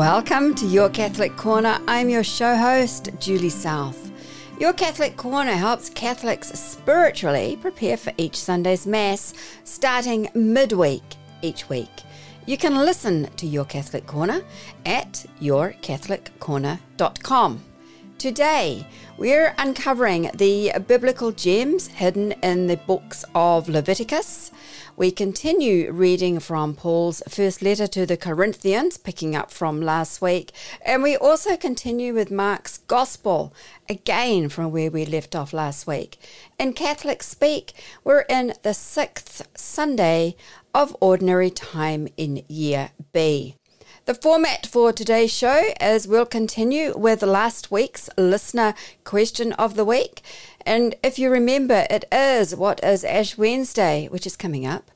Welcome to Your Catholic Corner. I'm your show host, Julie South. Your Catholic Corner helps Catholics spiritually prepare for each Sunday's Mass starting midweek each week. You can listen to Your Catholic Corner at yourcatholiccorner.com. Today, we're uncovering the biblical gems hidden in the books of Leviticus. We continue reading from Paul's first letter to the Corinthians, picking up from last week, and we also continue with Mark's Gospel, again from where we left off last week. In Catholic speak, we're in the sixth Sunday of Ordinary Time in Year B. The format for today's show is we'll continue with last week's listener question of the week. And if you remember, it is what is Ash Wednesday, which is coming up,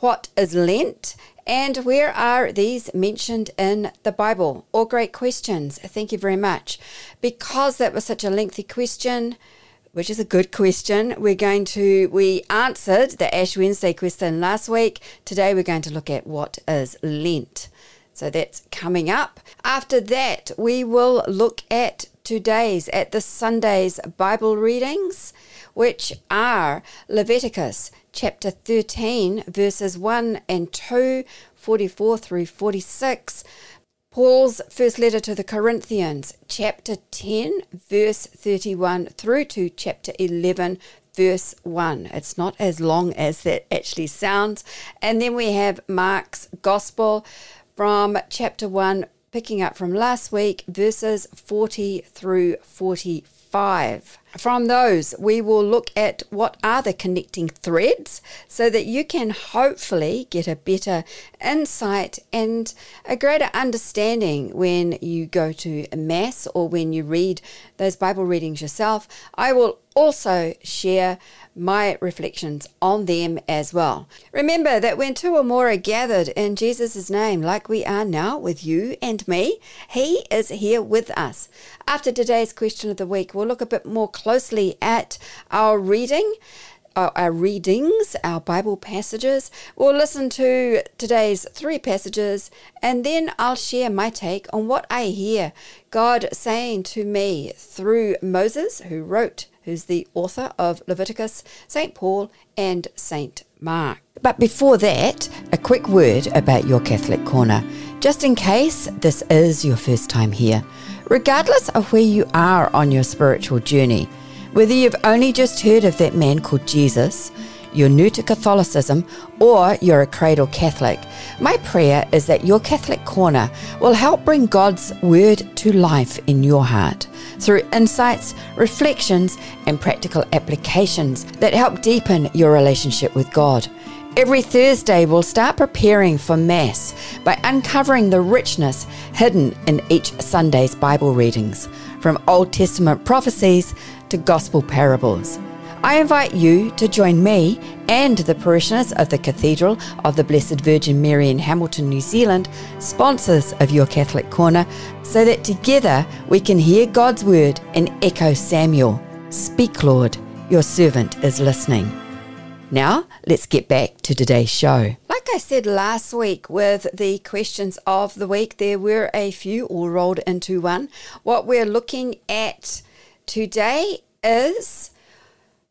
what is Lent, and where are these mentioned in the Bible? All great questions. Thank you very much. Because that was such a lengthy question, which is a good question. We're going to, we answered the Ash Wednesday question last week. Today we're going to look at what is Lent. So that's coming up. After that, we will look at today's, at the Sunday's Bible readings, which are Leviticus chapter 13, verses 1 and 2, 44 through 46. Paul's first letter to the Corinthians, chapter 10, verse 31 through to chapter 11, verse 1. It's not as long as that actually sounds. And then we have Mark's Gospel, from chapter 1, picking up from last week, verses 40 through 45. From those, we will look at what are the connecting threads so that you can hopefully get a better insight and a greater understanding when you go to Mass or when you read those Bible readings yourself. I will also share my reflections on them as well. Remember that when two or more are gathered in Jesus' name, like we are now with you and me, He is here with us. After today's question of the week, we'll look a bit more closely at our reading. Uh, our, readings, our Bible passages. We'll listen to today's three passages and then I'll share my take on what I hear God saying to me through Moses, who wrote who's the author of Leviticus, St. Paul, and St. Mark. But before that, a quick word about your Catholic Corner, just in case this is your first time here. Regardless of where you are on your spiritual journey, whether you've only just heard of that man called Jesus, you're new to Catholicism, or you're a cradle Catholic, my prayer is that your Catholic Corner will help bring God's Word to life in your heart through insights, reflections, and practical applications that help deepen your relationship with God. Every Thursday, we'll start preparing for Mass by uncovering the richness hidden in each Sunday's Bible readings, from Old Testament prophecies to gospel parables. I invite you to join me and the parishioners of the Cathedral of the Blessed Virgin Mary in Hamilton, New Zealand, sponsors of Your Catholic Corner, so that together we can hear God's word and echo Samuel Speak, Lord, your servant is listening. Now, let's get back to today's show. Like I said last week with the questions of the week, there were a few all rolled into one. What we're looking at today is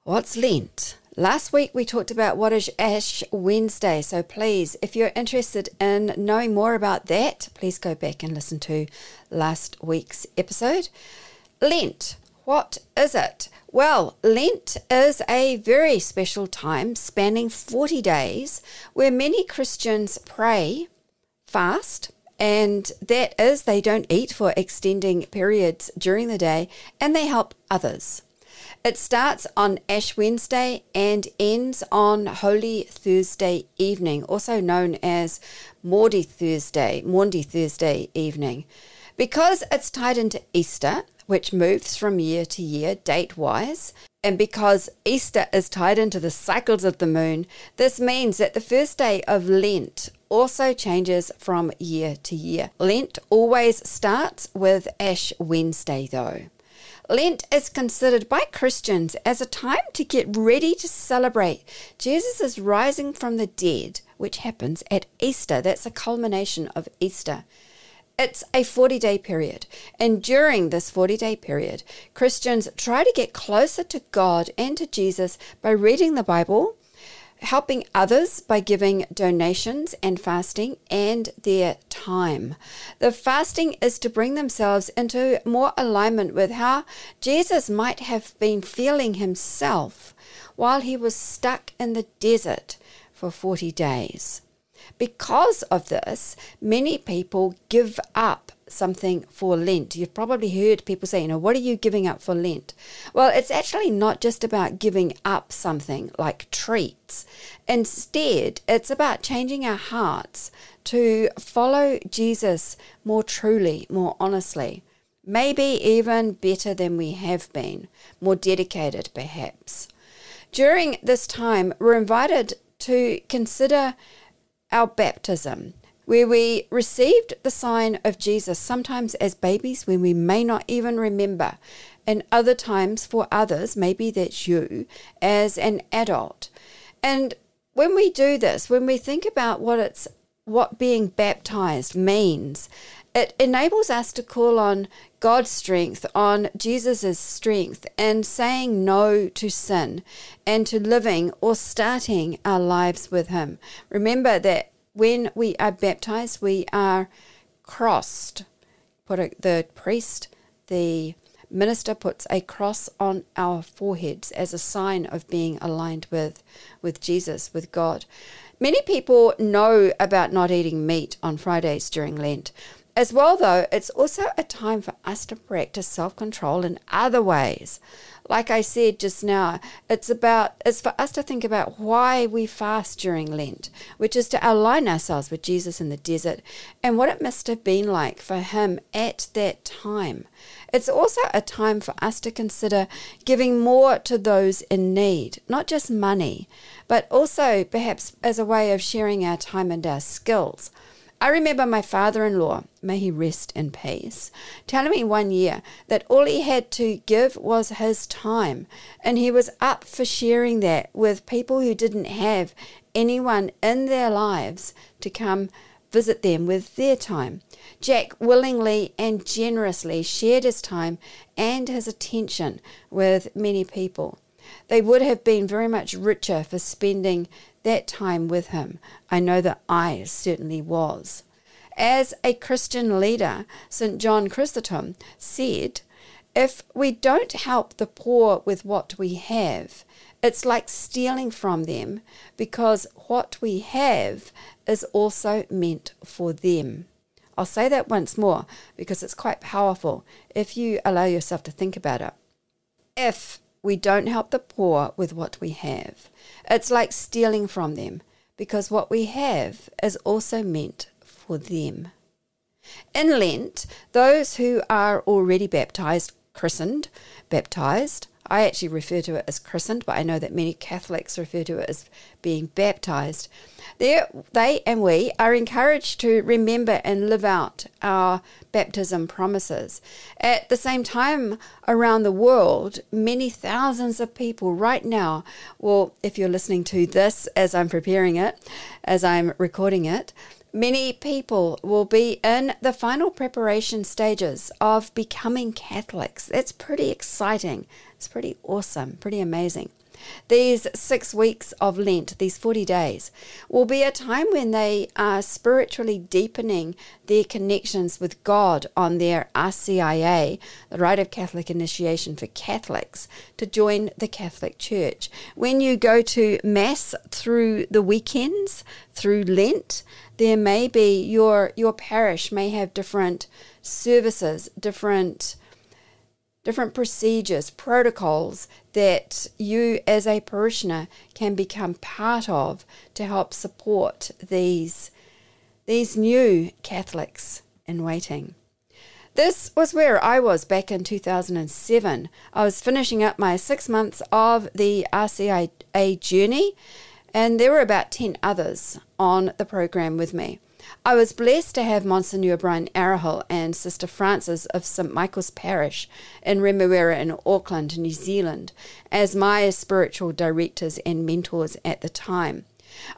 What's Lent? Last week we talked about what is Ash Wednesday, so please, if you're interested in knowing more about that, please go back and listen to last week's episode. Lent, what is it? Well, Lent is a very special time spanning 40 days where many Christians pray, fast, and that is they don't eat for extending periods during the day and they help others. It starts on Ash Wednesday and ends on Holy Thursday evening, also known as Maundy Thursday, Maundy Thursday evening. Because it's tied into Easter, which moves from year to year date wise, and because Easter is tied into the cycles of the moon, this means that the first day of Lent also changes from year to year. Lent always starts with Ash Wednesday, though. Lent is considered by Christians as a time to get ready to celebrate Jesus' rising from the dead, which happens at Easter. That's a culmination of Easter. It's a 40 day period. And during this 40 day period, Christians try to get closer to God and to Jesus by reading the Bible, helping others by giving donations and fasting and their time. The fasting is to bring themselves into more alignment with how Jesus might have been feeling himself while he was stuck in the desert for 40 days. Because of this, many people give up something for Lent. You've probably heard people say, you know, what are you giving up for Lent? Well, it's actually not just about giving up something like treats. Instead, it's about changing our hearts to follow Jesus more truly, more honestly. Maybe even better than we have been, more dedicated perhaps. During this time, we're invited to consider our baptism, where we received the sign of Jesus, sometimes as babies when we may not even remember, and other times for others, maybe that's you, as an adult. And when we do this, when we think about what it's what being baptized means, it enables us to call on God's strength, on Jesus' strength, and saying no to sin and to living or starting our lives with Him. Remember that when we are baptized, we are crossed. Put a, the priest, the minister puts a cross on our foreheads as a sign of being aligned with, with Jesus, with God. Many people know about not eating meat on Fridays during Lent. As well, though, it's also a time for us to practice self control in other ways. Like I said just now, it's about it's for us to think about why we fast during Lent, which is to align ourselves with Jesus in the desert and what it must have been like for him at that time. It's also a time for us to consider giving more to those in need, not just money, but also perhaps as a way of sharing our time and our skills. I remember my father in law, may he rest in peace, telling me one year that all he had to give was his time, and he was up for sharing that with people who didn't have anyone in their lives to come visit them with their time. Jack willingly and generously shared his time and his attention with many people. They would have been very much richer for spending that time with him. I know that I certainly was. As a Christian leader, St. John Chrysostom said, If we don't help the poor with what we have, it's like stealing from them because what we have is also meant for them. I'll say that once more because it's quite powerful if you allow yourself to think about it. If we don't help the poor with what we have. It's like stealing from them because what we have is also meant for them. In Lent, those who are already baptized, christened, baptized, I actually refer to it as christened, but I know that many Catholics refer to it as being baptized. There, they and we are encouraged to remember and live out our baptism promises. At the same time, around the world, many thousands of people right now, well, if you're listening to this as I'm preparing it, as I'm recording it, Many people will be in the final preparation stages of becoming Catholics. That's pretty exciting. It's pretty awesome, pretty amazing. These six weeks of Lent, these 40 days, will be a time when they are spiritually deepening their connections with God on their RCIA, the Rite of Catholic Initiation for Catholics, to join the Catholic Church. When you go to Mass through the weekends, through Lent, there may be your your parish may have different services, different different procedures, protocols that you as a parishioner can become part of to help support these, these new Catholics in waiting. This was where I was back in 2007. I was finishing up my six months of the RCIA journey, and there were about 10 others on the program with me. I was blessed to have Monsignor Brian Arahill and Sister Frances of St Michael's Parish in Remuera in Auckland, New Zealand, as my spiritual directors and mentors at the time.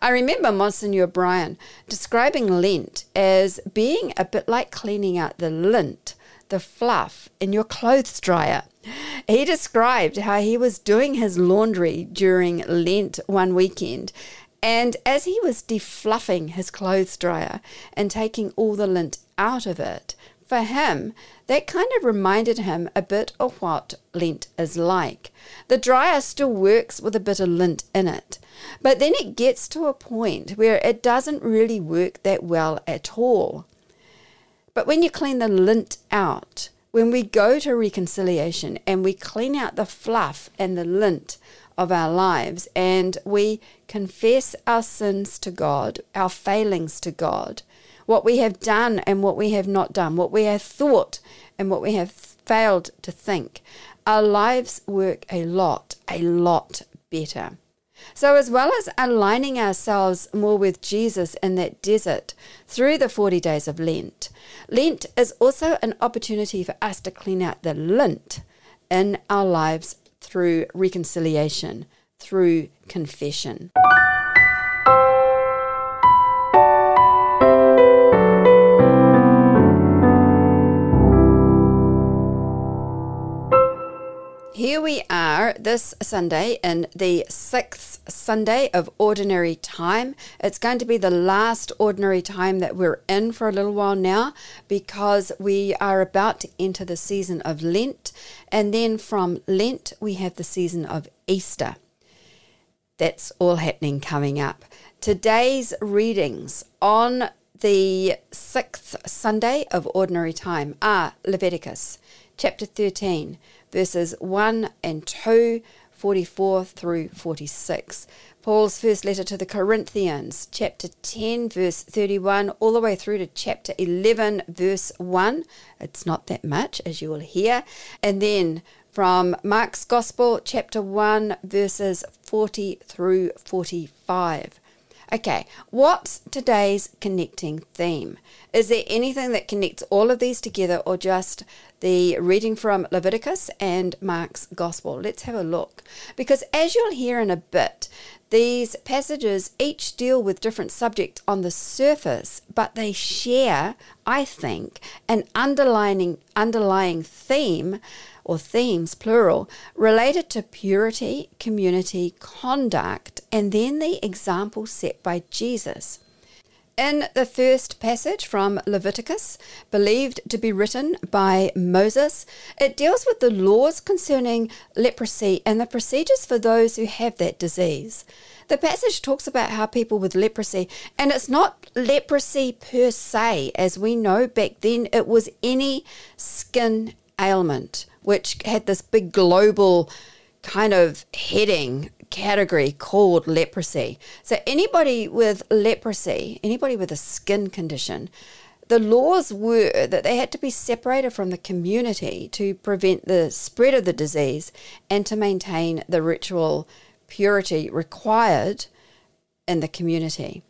I remember Monsignor Brian describing Lent as being a bit like cleaning out the lint, the fluff in your clothes dryer. He described how he was doing his laundry during Lent one weekend and as he was defluffing his clothes dryer and taking all the lint out of it, for him, that kind of reminded him a bit of what lint is like. The dryer still works with a bit of lint in it, but then it gets to a point where it doesn't really work that well at all. But when you clean the lint out, when we go to reconciliation and we clean out the fluff and the lint of our lives and we confess our sins to God, our failings to God, what we have done and what we have not done, what we have thought and what we have failed to think, our lives work a lot, a lot better. So, as well as aligning ourselves more with Jesus in that desert through the 40 days of Lent, Lent is also an opportunity for us to clean out the lint in our lives through reconciliation, through confession. Here we are this Sunday in the sixth Sunday of Ordinary Time. It's going to be the last Ordinary Time that we're in for a little while now because we are about to enter the season of Lent. And then from Lent, we have the season of Easter. That's all happening coming up. Today's readings on the sixth Sunday of Ordinary Time are Leviticus chapter 13 verses 1 and 2, 44 through 46. Paul's first letter to the Corinthians, chapter 10, verse 31, all the way through to chapter 11, verse 1. It's not that much, as you will hear. And then from Mark's Gospel, chapter 1, verses 40 through 45. Okay, what's today's connecting theme? Is there anything that connects all of these together or just the reading from Leviticus and Mark's Gospel? Let's have a look. Because as you'll hear in a bit, these passages each deal with different subjects on the surface, but they share, I think, an underlying underlying theme or themes, plural, related to purity, community, conduct, and then the example set by Jesus. In the first passage from Leviticus, believed to be written by Moses, it deals with the laws concerning leprosy and the procedures for those who have that disease. The passage talks about how people with leprosy, and it's not leprosy per se, as we know back then, it was any skin ailment which had this big global kind of heading category called leprosy. So, anybody with leprosy, anybody with a skin condition, the laws were that they had to be separated from the community to prevent the spread of the disease and to maintain the ritual purity required in the community.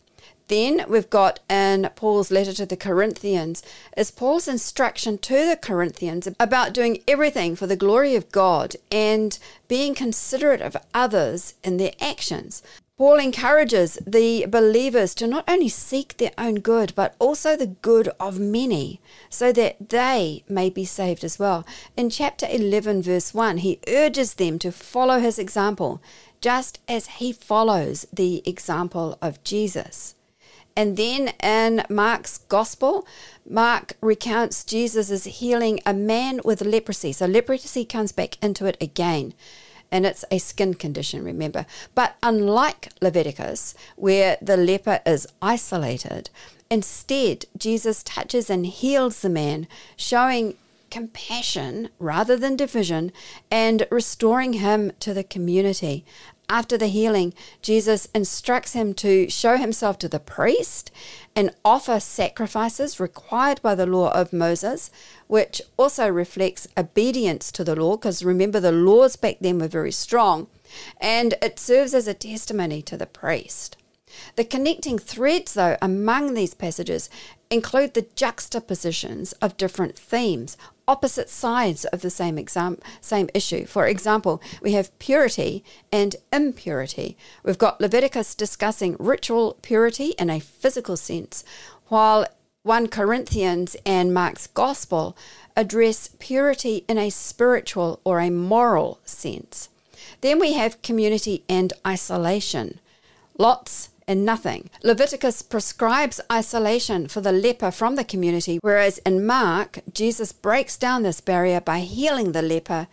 Then we've got in Paul's letter to the Corinthians is Paul's instruction to the Corinthians about doing everything for the glory of God and being considerate of others in their actions. Paul encourages the believers to not only seek their own good, but also the good of many, so that they may be saved as well. In chapter 11, verse 1, he urges them to follow his example, just as he follows the example of Jesus. And then in Mark's Gospel, Mark recounts Jesus is healing a man with leprosy. So leprosy comes back into it again. And it's a skin condition, remember. But unlike Leviticus, where the leper is isolated, instead, Jesus touches and heals the man, showing compassion rather than division and restoring him to the community. After the healing, Jesus instructs him to show himself to the priest and offer sacrifices required by the law of Moses, which also reflects obedience to the law, because remember, the laws back then were very strong, and it serves as a testimony to the priest. The connecting threads, though, among these passages include the juxtapositions of different themes, opposite sides of the same exam- same issue. For example, we have purity and impurity. We've got Leviticus discussing ritual purity in a physical sense, while 1 Corinthians and Mark's Gospel address purity in a spiritual or a moral sense. Then we have community and isolation. Lots and nothing. Leviticus prescribes isolation for the leper from the community, whereas in Mark, Jesus breaks down this barrier by healing the leper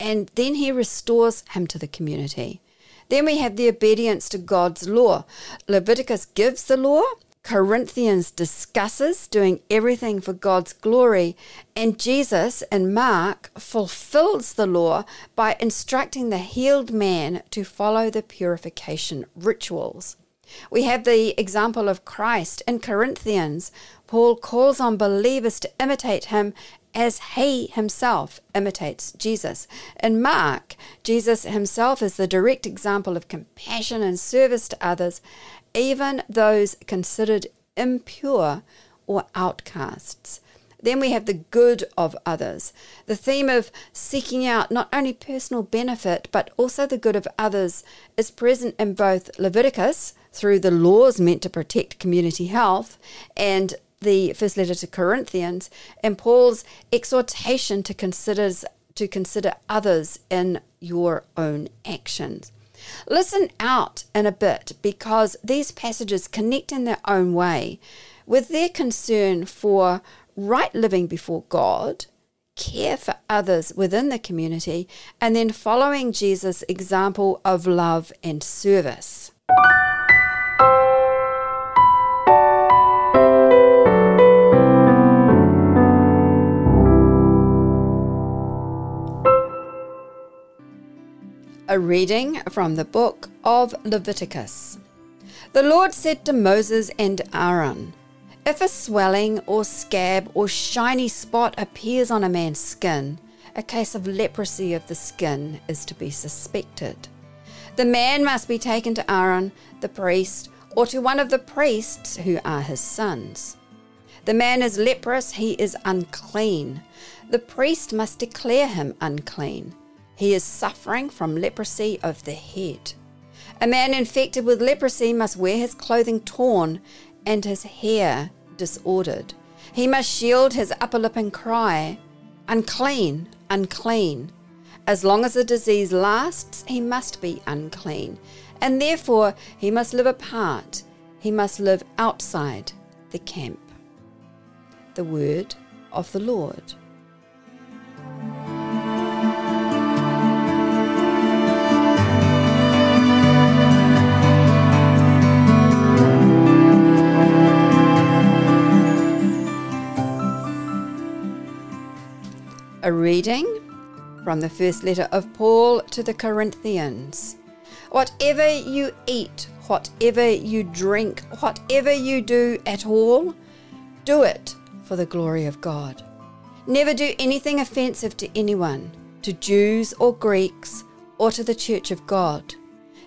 and then he restores him to the community. Then we have the obedience to God's law. Leviticus gives the law, Corinthians discusses doing everything for God's glory, and Jesus in Mark fulfills the law by instructing the healed man to follow the purification rituals. We have the example of Christ in Corinthians. Paul calls on believers to imitate him as he himself imitates Jesus. In Mark, Jesus himself is the direct example of compassion and service to others, even those considered impure or outcasts. Then we have the good of others. The theme of seeking out not only personal benefit, but also the good of others is present in both Leviticus through the laws meant to protect community health and the first letter to Corinthians and Paul's exhortation to consider to consider others in your own actions. Listen out in a bit because these passages connect in their own way with their concern for right living before God, care for others within the community, and then following Jesus' example of love and service. A reading from the book of Leviticus. The Lord said to Moses and Aaron, If a swelling or scab or shiny spot appears on a man's skin, a case of leprosy of the skin is to be suspected. The man must be taken to Aaron, the priest, or to one of the priests who are his sons. The man is leprous, he is unclean. The priest must declare him unclean. He is suffering from leprosy of the head. A man infected with leprosy must wear his clothing torn and his hair disordered. He must shield his upper lip and cry, Unclean, unclean. As long as the disease lasts, he must be unclean, and therefore he must live apart. He must live outside the camp. The word of the Lord. A reading from the first letter of Paul to the Corinthians. Whatever you eat, whatever you drink, whatever you do at all, do it for the glory of God. Never do anything offensive to anyone, to Jews or Greeks, or to the church of God.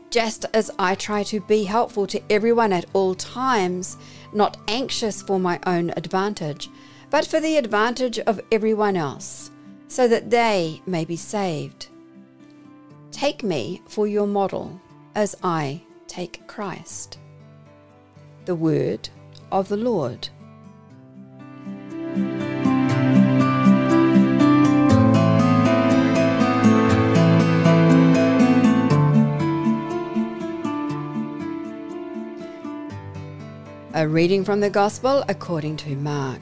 Just as I try to be helpful to everyone at all times, not anxious for my own advantage, but for the advantage of everyone else so that they may be saved. Take me for your model as I take Christ. The word of the Lord. A reading from the Gospel according to Mark.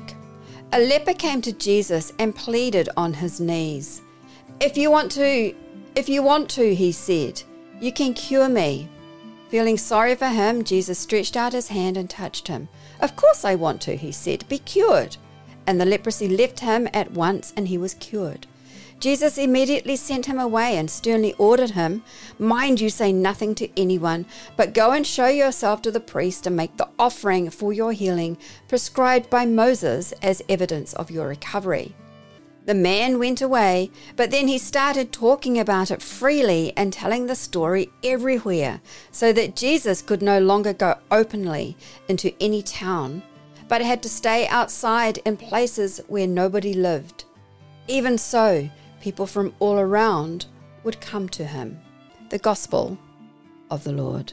A leper came to Jesus and pleaded on his knees. If you want to, if you want to, he said, you can cure me. Feeling sorry for him, Jesus stretched out his hand and touched him. Of course I want to, he said, be cured. And the leprosy left him at once and he was cured. Jesus immediately sent him away and sternly ordered him, Mind you say nothing to anyone, but go and show yourself to the priest and make the offering for your healing prescribed by Moses as evidence of your recovery. The man went away, but then he started talking about it freely and telling the story everywhere, so that Jesus could no longer go openly into any town, but had to stay outside in places where nobody lived. Even so, people from all around would come to him. The Gospel of the Lord.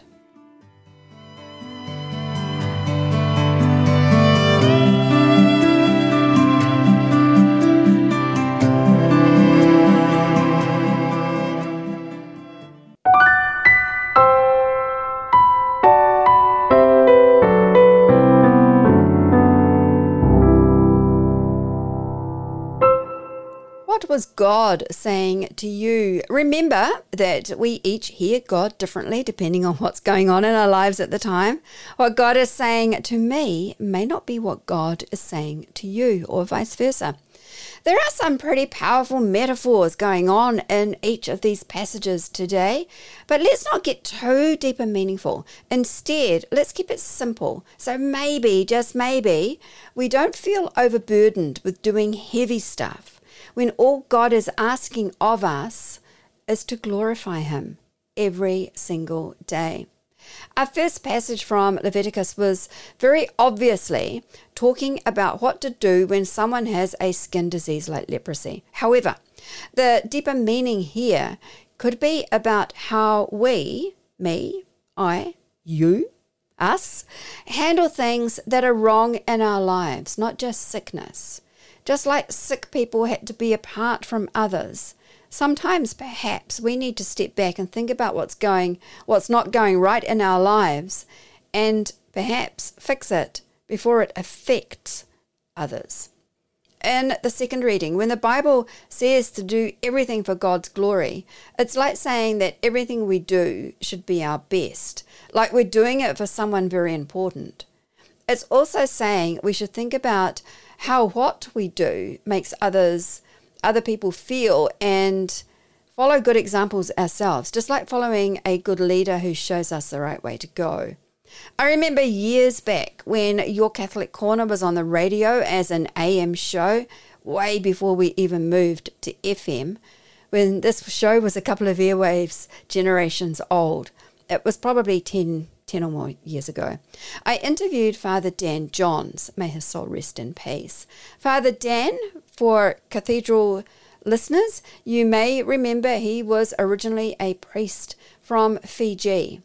God saying to you? Remember that we each hear God differently depending on what's going on in our lives at the time. What God is saying to me may not be what God is saying to you, or vice versa. There are some pretty powerful metaphors going on in each of these passages today, but let's not get too deep and meaningful. Instead, let's keep it simple. So maybe, just maybe, we don't feel overburdened with doing heavy stuff when all God is asking of us is to glorify Him every single day. Our first passage from Leviticus was very obviously talking about what to do when someone has a skin disease like leprosy. However, the deeper meaning here could be about how we, me, I, you, us, handle things that are wrong in our lives, not just sickness. Just like sick people had to be apart from others, sometimes perhaps we need to step back and think about what's going what's not going right in our lives and perhaps fix it before it affects others. In the second reading, when the Bible says to do everything for God's glory, it's like saying that everything we do should be our best, like we're doing it for someone very important. It's also saying we should think about how what we do makes others other people feel and follow good examples ourselves, just like following a good leader who shows us the right way to go. I remember years back when Your Catholic Corner was on the radio as an AM show, way before we even moved to FM, when this show was a couple of airwaves generations old. It was probably 10 10 or more years ago. I interviewed Father Dan Johns, may his soul rest in peace. Father Dan, for Cathedral listeners, you may remember he was originally a priest from Fiji.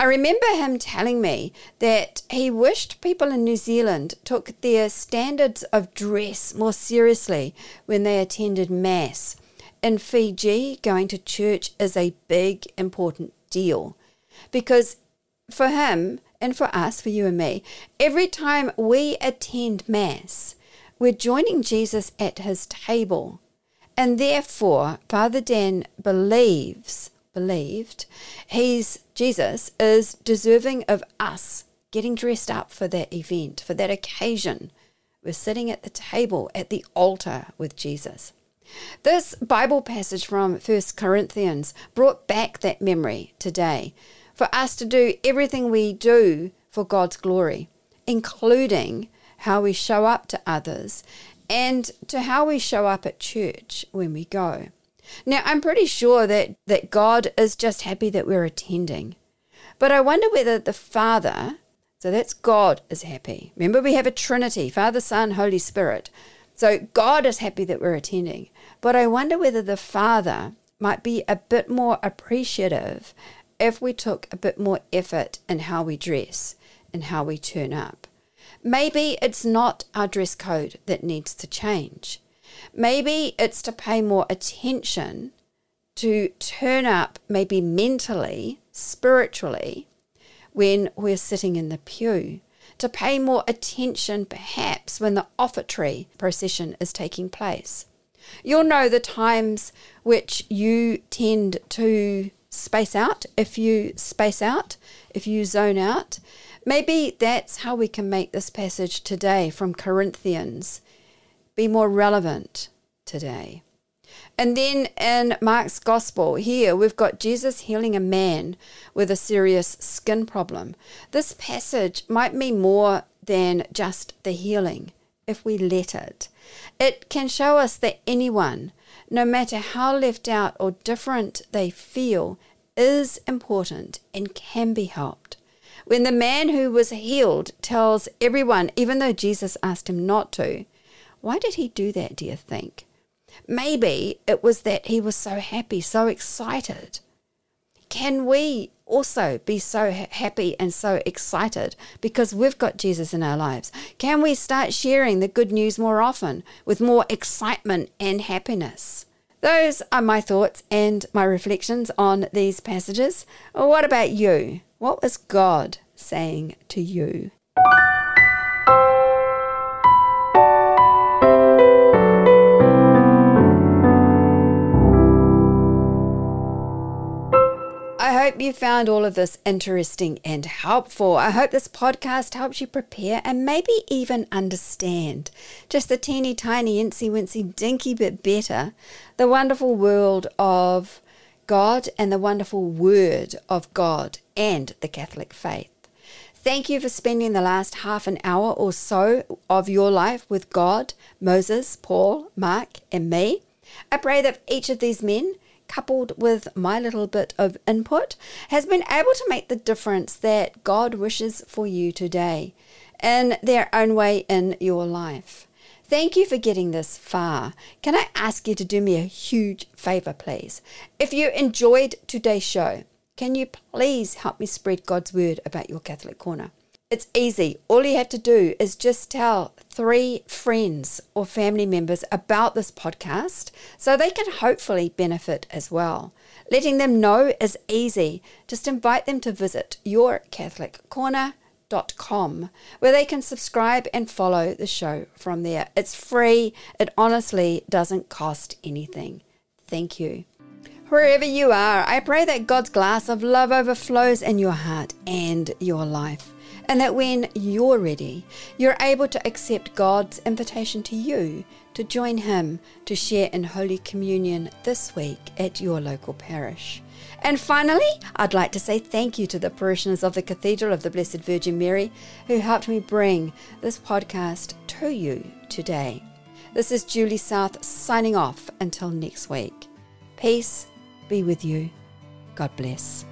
I remember him telling me that he wished people in New Zealand took their standards of dress more seriously when they attended Mass. In Fiji, going to church is a big, important deal because for him and for us, for you and me, every time we attend Mass, we're joining Jesus at his table. And therefore, Father Dan believes, believed, he's Jesus is deserving of us getting dressed up for that event, for that occasion. We're sitting at the table at the altar with Jesus. This Bible passage from 1 Corinthians brought back that memory today for us to do everything we do for God's glory, including how we show up to others and to how we show up at church when we go. Now, I'm pretty sure that, that God is just happy that we're attending. But I wonder whether the Father, so that's God, is happy. Remember, we have a Trinity Father, Son, Holy Spirit. So God is happy that we're attending. But I wonder whether the Father might be a bit more appreciative if we took a bit more effort in how we dress and how we turn up. Maybe it's not our dress code that needs to change. Maybe it's to pay more attention to turn up, maybe mentally, spiritually, when we're sitting in the pew. To pay more attention, perhaps, when the offertory procession is taking place. You'll know the times which you tend to space out, if you space out, if you zone out, maybe that's how we can make this passage today from Corinthians be more relevant today. And then in Mark's gospel, here we've got Jesus healing a man with a serious skin problem. This passage might mean more than just the healing if we let it. It can show us that anyone no matter how left out or different they feel, is important and can be helped. When the man who was healed tells everyone, even though Jesus asked him not to, why did he do that, do you think? Maybe it was that he was so happy, so excited. Can we also be so happy and so excited because we've got Jesus in our lives? Can we start sharing the good news more often with more excitement and happiness? Those are my thoughts and my reflections on these passages. What about you? What was God saying to you? Hope you found all of this interesting and helpful. I hope this podcast helps you prepare and maybe even understand just a teeny tiny, incy wincy, dinky bit better the wonderful world of God and the wonderful Word of God and the Catholic faith. Thank you for spending the last half an hour or so of your life with God, Moses, Paul, Mark, and me. I pray that each of these men coupled with my little bit of input, has been able to make the difference that God wishes for you today in their own way in your life. Thank you for getting this far. Can I ask you to do me a huge favor, please? If you enjoyed today's show, can you please help me spread God's word about your Catholic Corner? It's easy. All you have to do is just tell three friends or family members about this podcast so they can hopefully benefit as well. Letting them know is easy. Just invite them to visit yourcatholiccorner.com where they can subscribe and follow the show from there. It's free, it honestly doesn't cost anything. Thank you. Wherever you are, I pray that God's glass of love overflows in your heart and your life and that when you're ready, you're able to accept God's invitation to you to join Him to share in Holy Communion this week at your local parish. And finally, I'd like to say thank you to the parishioners of the Cathedral of the Blessed Virgin Mary who helped me bring this podcast to you today. This is Julie South signing off until next week. Peace be with you. God bless.